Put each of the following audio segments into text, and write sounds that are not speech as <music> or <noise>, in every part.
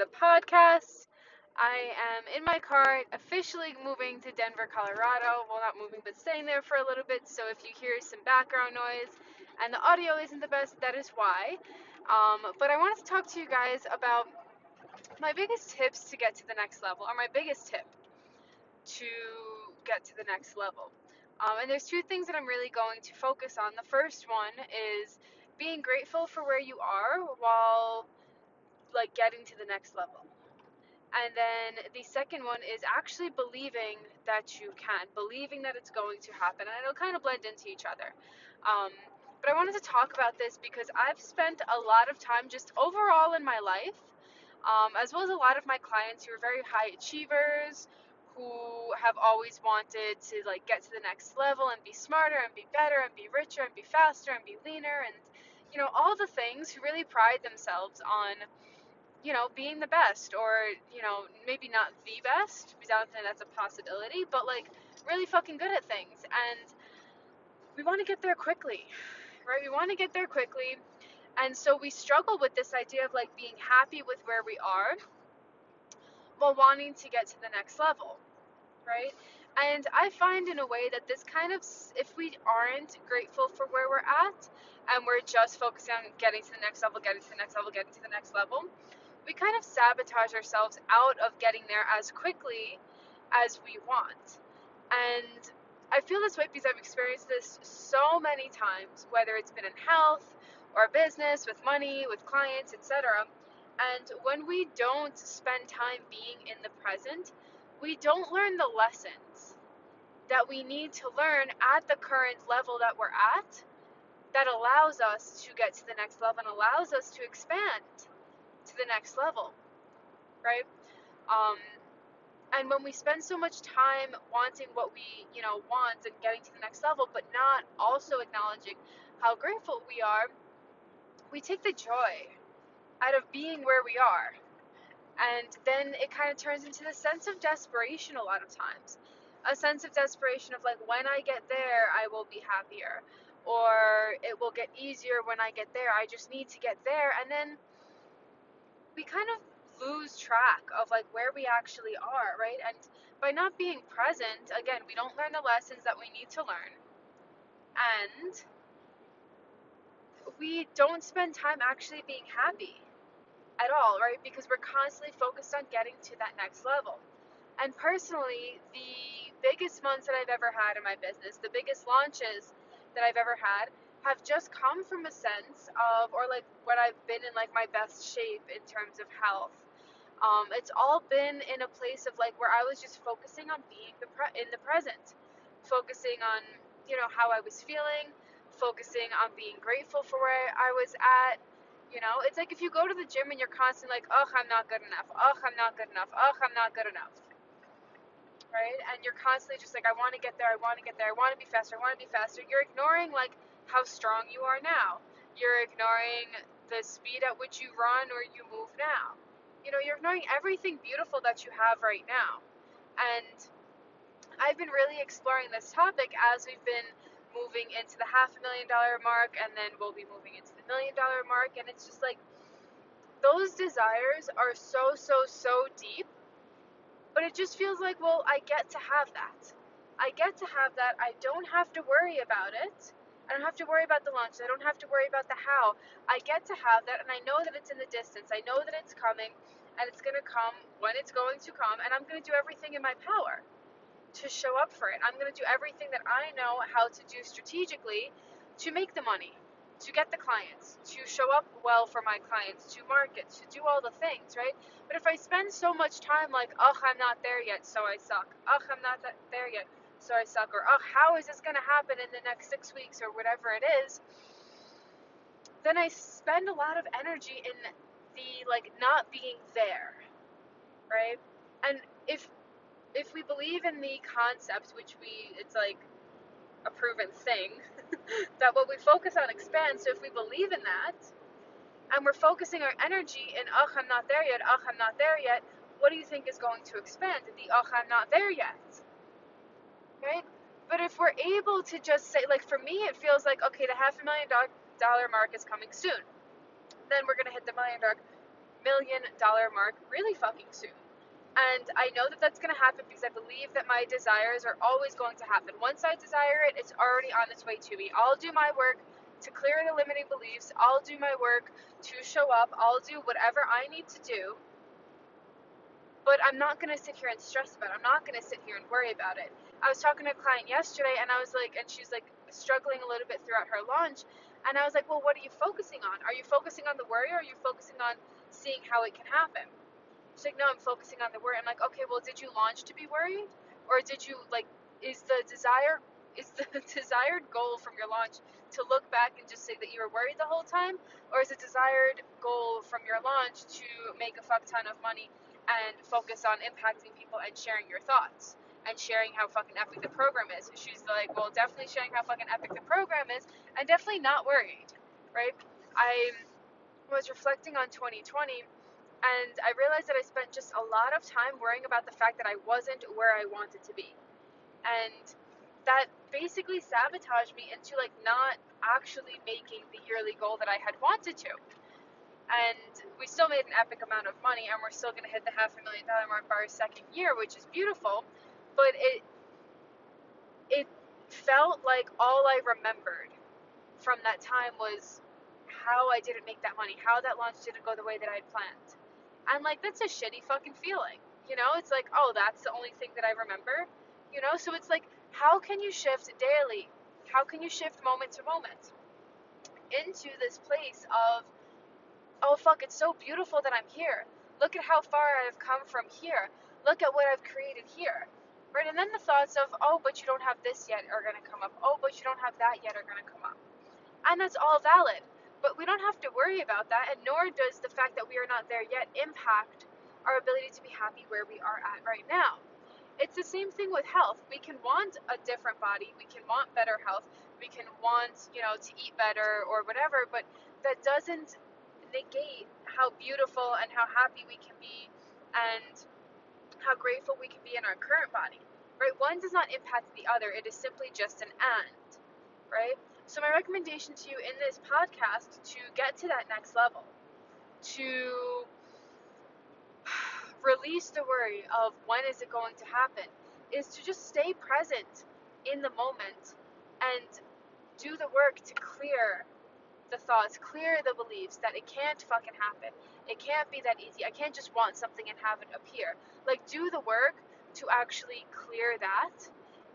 The podcast. I am in my car, officially moving to Denver, Colorado. Well, not moving, but staying there for a little bit. So if you hear some background noise and the audio isn't the best, that is why. Um, but I wanted to talk to you guys about my biggest tips to get to the next level, or my biggest tip to get to the next level. Um, and there's two things that I'm really going to focus on. The first one is being grateful for where you are while like getting to the next level. And then the second one is actually believing that you can, believing that it's going to happen. And it'll kind of blend into each other. Um, but I wanted to talk about this because I've spent a lot of time just overall in my life, um, as well as a lot of my clients who are very high achievers, who have always wanted to like get to the next level and be smarter and be better and be richer and be faster and be leaner and you know, all the things who really pride themselves on, you know, being the best or, you know, maybe not the best, I don't think that's a possibility, but like really fucking good at things. And we want to get there quickly, right? We want to get there quickly. And so we struggle with this idea of like being happy with where we are while wanting to get to the next level, right? And I find in a way that this kind of, if we aren't grateful for where we're at, and we're just focusing on getting to the next level, getting to the next level, getting to the next level, we kind of sabotage ourselves out of getting there as quickly as we want. And I feel this way because I've experienced this so many times, whether it's been in health or business, with money, with clients, etc. And when we don't spend time being in the present, we don't learn the lessons that we need to learn at the current level that we're at that allows us to get to the next level and allows us to expand the next level, right? Um, and when we spend so much time wanting what we, you know, want and getting to the next level, but not also acknowledging how grateful we are, we take the joy out of being where we are. And then it kind of turns into the sense of desperation a lot of times. A sense of desperation of like, when I get there, I will be happier or it will get easier when I get there. I just need to get there. And then we kind of lose track of like where we actually are, right? And by not being present, again, we don't learn the lessons that we need to learn. And we don't spend time actually being happy at all, right? Because we're constantly focused on getting to that next level. And personally, the biggest months that I've ever had in my business, the biggest launches that I've ever had have just come from a sense of, or like when I've been in like my best shape in terms of health. Um, it's all been in a place of like where I was just focusing on being the pre- in the present, focusing on you know how I was feeling, focusing on being grateful for where I was at. You know, it's like if you go to the gym and you're constantly like, oh, I'm not good enough. Oh, I'm not good enough. Oh, I'm not good enough right? And you're constantly just like, I want to get there, I want to get there, I want to be faster, I want to be faster. You're ignoring like how strong you are now. You're ignoring the speed at which you run or you move now. You know, you're ignoring everything beautiful that you have right now. And I've been really exploring this topic as we've been moving into the half a million dollar mark and then we'll be moving into the million dollar mark and it's just like those desires are so so so deep but it just feels like, well, I get to have that. I get to have that. I don't have to worry about it. I don't have to worry about the launch. I don't have to worry about the how. I get to have that, and I know that it's in the distance. I know that it's coming, and it's going to come when it's going to come, and I'm going to do everything in my power to show up for it. I'm going to do everything that I know how to do strategically to make the money, to get the clients, to show up well for my clients, to market, to do all the things, right? But if I spend so much time like, oh, I'm not there yet, so I suck. Oh, I'm not there yet. So I suck, or oh, how is this going to happen in the next six weeks, or whatever it is, then I spend a lot of energy in the like not being there, right? And if if we believe in the concepts, which we it's like a proven thing, <laughs> that what we focus on expands. So if we believe in that, and we're focusing our energy in ugh I'm not there yet, ugh I'm not there yet, what do you think is going to expand? The ugh I'm not there yet, right? But if we're able to just say, like for me, it feels like okay, the half a million dollar mark is coming soon. Then we're gonna hit the million dollar million dollar mark really fucking soon. And I know that that's going to happen because I believe that my desires are always going to happen. Once I desire it, it's already on its way to me. I'll do my work to clear the limiting beliefs. I'll do my work to show up. I'll do whatever I need to do. But I'm not going to sit here and stress about it. I'm not going to sit here and worry about it. I was talking to a client yesterday and I was like, and she's like struggling a little bit throughout her launch. And I was like, well, what are you focusing on? Are you focusing on the worry or are you focusing on seeing how it can happen? She's like, no, I'm focusing on the worry. I'm like, okay, well, did you launch to be worried? Or did you, like, is the desire, is the <laughs> desired goal from your launch to look back and just say that you were worried the whole time? Or is the desired goal from your launch to make a fuck ton of money and focus on impacting people and sharing your thoughts? And sharing how fucking epic the program is. She's like, well, definitely sharing how fucking epic the program is, and definitely not worried, right? I was reflecting on 2020, and I realized that I spent just a lot of time worrying about the fact that I wasn't where I wanted to be, and that basically sabotaged me into like not actually making the yearly goal that I had wanted to. And we still made an epic amount of money, and we're still going to hit the half a million dollar mark by our second year, which is beautiful but it it felt like all I remembered from that time was how I didn't make that money, how that launch didn't go the way that I'd planned. And like that's a shitty fucking feeling. You know, it's like, oh, that's the only thing that I remember. You know, so it's like, how can you shift daily? How can you shift moment to moment into this place of, oh fuck, it's so beautiful that I'm here. Look at how far I've come from here. Look at what I've created here right? And then the thoughts of, oh, but you don't have this yet are going to come up. Oh, but you don't have that yet are going to come up. And that's all valid. But we don't have to worry about that, and nor does the fact that we are not there yet impact our ability to be happy where we are at right now. It's the same thing with health. We can want a different body, we can want better health, we can want, you know, to eat better or whatever, but that doesn't negate how beautiful and how happy we can be and how grateful we can be in our current body, right? One does not impact the other, it is simply just an and, right? So, my recommendation to you in this podcast to get to that next level, to <sighs> release the worry of when is it going to happen, is to just stay present in the moment and do the work to clear the thoughts, clear the beliefs that it can't fucking happen. It can't be that easy. I can't just want something and have it appear. Like, do the work to actually clear that.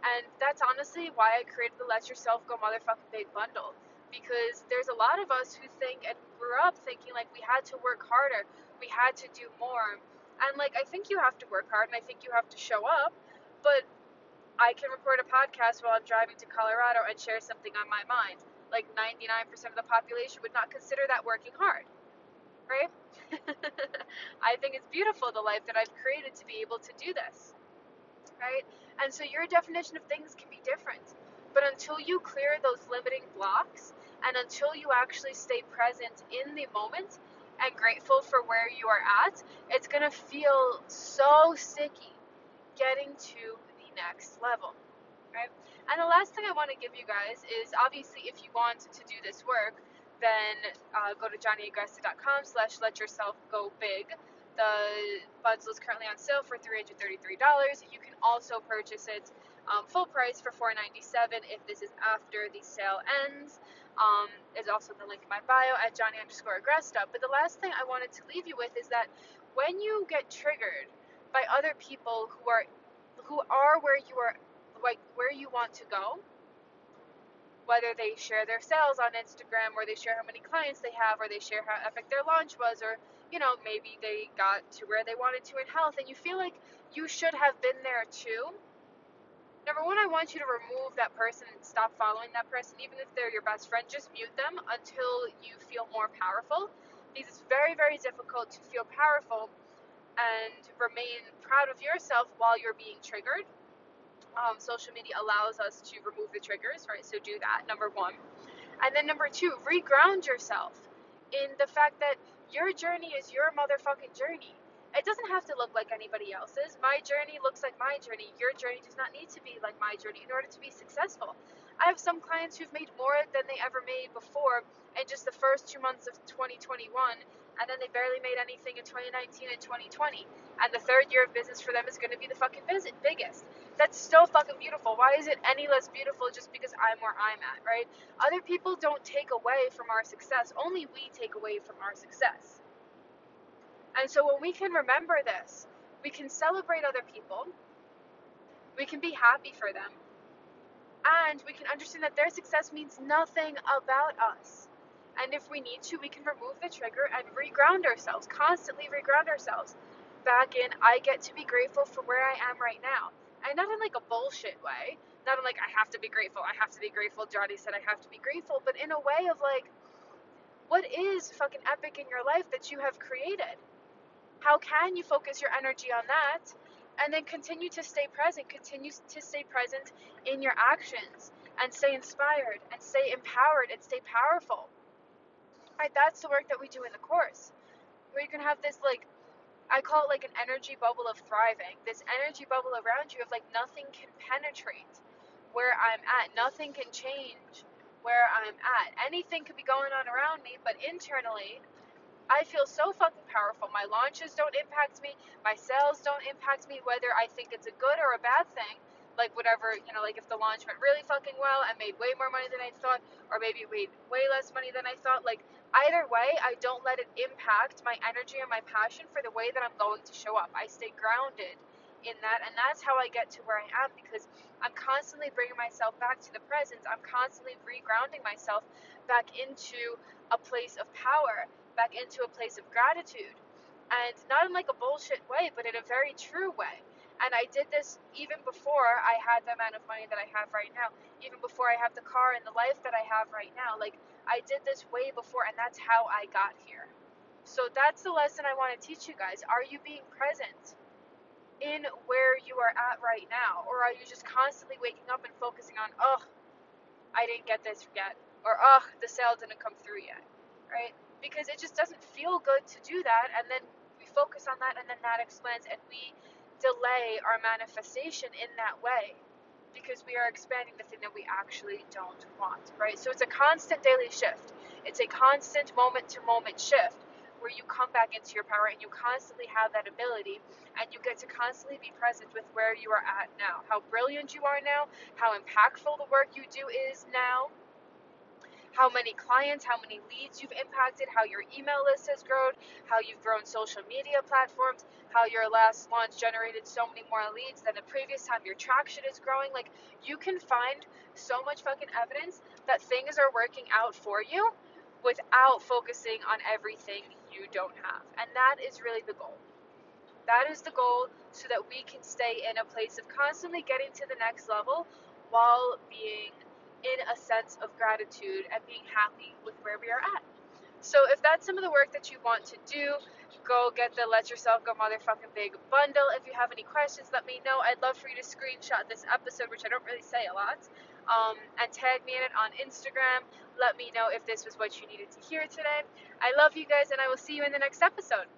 And that's honestly why I created the Let Yourself Go Motherfucking Big Bundle. Because there's a lot of us who think and grew up thinking like we had to work harder, we had to do more. And like, I think you have to work hard and I think you have to show up. But I can record a podcast while I'm driving to Colorado and share something on my mind like 99% of the population would not consider that working hard, right? <laughs> I think it's beautiful the life that I've created to be able to do this, right? And so your definition of things can be different. But until you clear those limiting blocks and until you actually stay present in the moment and grateful for where you are at, it's going to feel so sticky getting to the next level, right? And the last thing I want to give you guys is obviously if you want to do this work, then uh, go to johnnyagresta.com slash let yourself go big. The bundle is currently on sale for $333. You can also purchase it um, full price for $497 if this is after the sale ends. Um, also the link in my bio at Johnny underscore Agresta. But the last thing I wanted to leave you with is that when you get triggered by other people who are who are where you are like where you want to go whether they share their sales on Instagram or they share how many clients they have or they share how epic their launch was or you know maybe they got to where they wanted to in health and you feel like you should have been there too Number one, I want you to remove that person and stop following that person, even if they're your best friend. Just mute them until you feel more powerful. Because it's very, very difficult to feel powerful and remain proud of yourself while you're being triggered. Um, social media allows us to remove the triggers, right? So do that, number one. And then number two, reground yourself in the fact that your journey is your motherfucking journey. It doesn't have to look like anybody else's. My journey looks like my journey. Your journey does not need to be like my journey in order to be successful. I have some clients who've made more than they ever made before in just the first two months of 2021, and then they barely made anything in 2019 and 2020. And the third year of business for them is going to be the fucking visit, biggest. That's so fucking beautiful. Why is it any less beautiful just because I'm where I'm at, right? Other people don't take away from our success, only we take away from our success. And so when we can remember this, we can celebrate other people, we can be happy for them, and we can understand that their success means nothing about us. And if we need to, we can remove the trigger and reground ourselves, constantly reground ourselves back in I get to be grateful for where I am right now. And not in like a bullshit way, not in like I have to be grateful, I have to be grateful. Johnny said I have to be grateful, but in a way of like, what is fucking epic in your life that you have created? How can you focus your energy on that and then continue to stay present, continue to stay present in your actions and stay inspired and stay empowered and stay powerful? Right, that's the work that we do in the course. Where you can have this like I call it like an energy bubble of thriving. This energy bubble around you of like nothing can penetrate where I'm at. Nothing can change where I'm at. Anything could be going on around me, but internally I feel so fucking powerful. My launches don't impact me. My sales don't impact me, whether I think it's a good or a bad thing. Like whatever, you know, like if the launch went really fucking well and made way more money than I thought, or maybe made way less money than I thought. Like either way, I don't let it impact my energy and my passion for the way that I'm going to show up. I stay grounded in that, and that's how I get to where I am because I'm constantly bringing myself back to the present. I'm constantly regrounding myself back into a place of power back into a place of gratitude. And not in like a bullshit way, but in a very true way. And I did this even before I had the amount of money that I have right now, even before I have the car and the life that I have right now. Like, I did this way before, and that's how I got here. So, that's the lesson I want to teach you guys. Are you being present in where you are at right now? Or are you just constantly waking up and focusing on, oh, I didn't get this yet? Or, oh, the sale didn't come through yet? Right? because it just doesn't feel good to do that and then we focus on that and then that expands and we delay our manifestation in that way because we are expanding the thing that we actually don't want right? So it's a constant daily shift. It's a constant moment to moment shift where you come back into your power and you constantly have that ability and you get to constantly be present with where you are at now. How brilliant you are now how impactful the work you do is now how many clients, how many leads you've impacted, how your email list has grown, how you've grown social media platforms, how your last launch generated so many more leads than the previous time, your traction is growing. Like, you can find so much fucking evidence that things are working out for you without focusing on everything you don't have. And that is really the goal. That is the goal so that we can stay in a place of constantly getting to the next level while being in a sense of gratitude and being happy with where we are at. So if that's some of the work that you want to do, go get the Let Yourself Go Motherfucking Big bundle. If you have any questions, let me know. I'd love for you to screenshot this episode, which I don't really say a lot, um, and tag me in it on Instagram. Let me know if this was what you needed to hear today. I love you guys, and I will see you in the next episode.